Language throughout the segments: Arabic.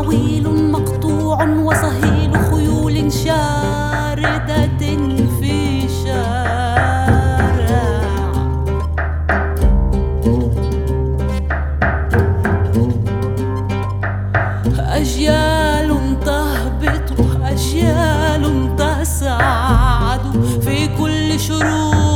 وعويل مقطوع وصهيل خيول شاردة في شارع. أجيال تهبط أجيال تصعد في كل شروق.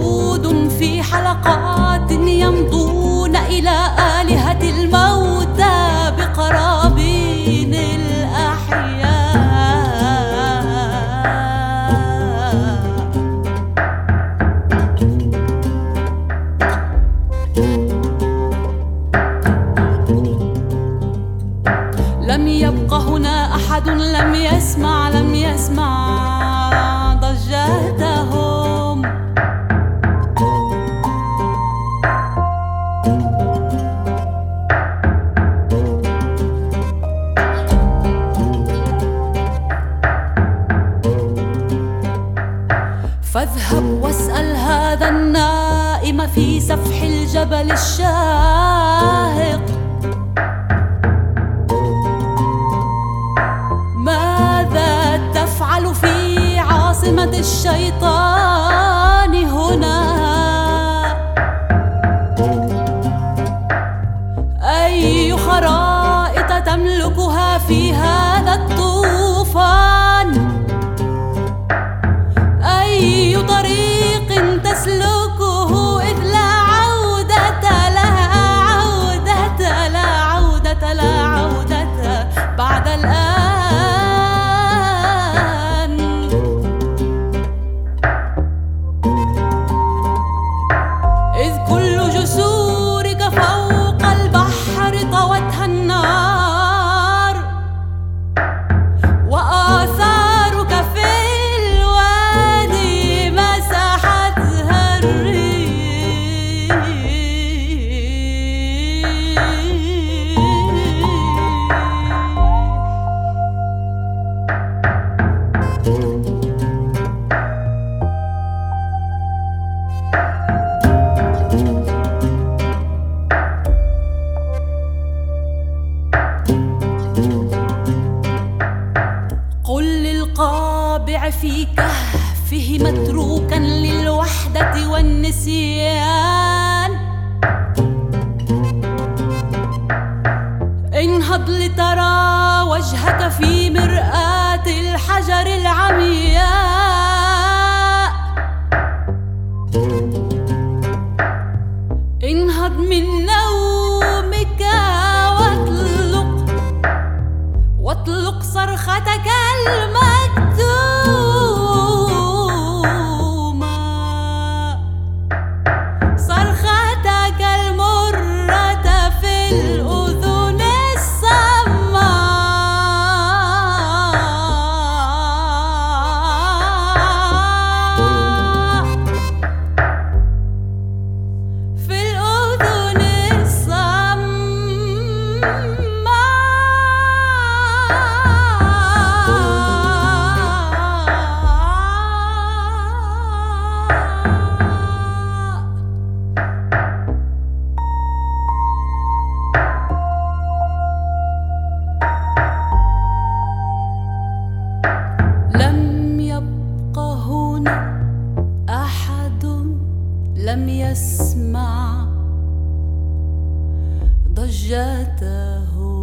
وشهود في حلقات يمضون إلى آلهة فاذهب واسأل هذا النائم في سفح الجبل الشاهق. ماذا تفعل في عاصمة الشيطان؟ جسورك فوق البحر طوتها النار. وآثارك في الوادي مسحتها الريح. في كهفه متروكا للوحدة والنسيان. يسمع ضجته.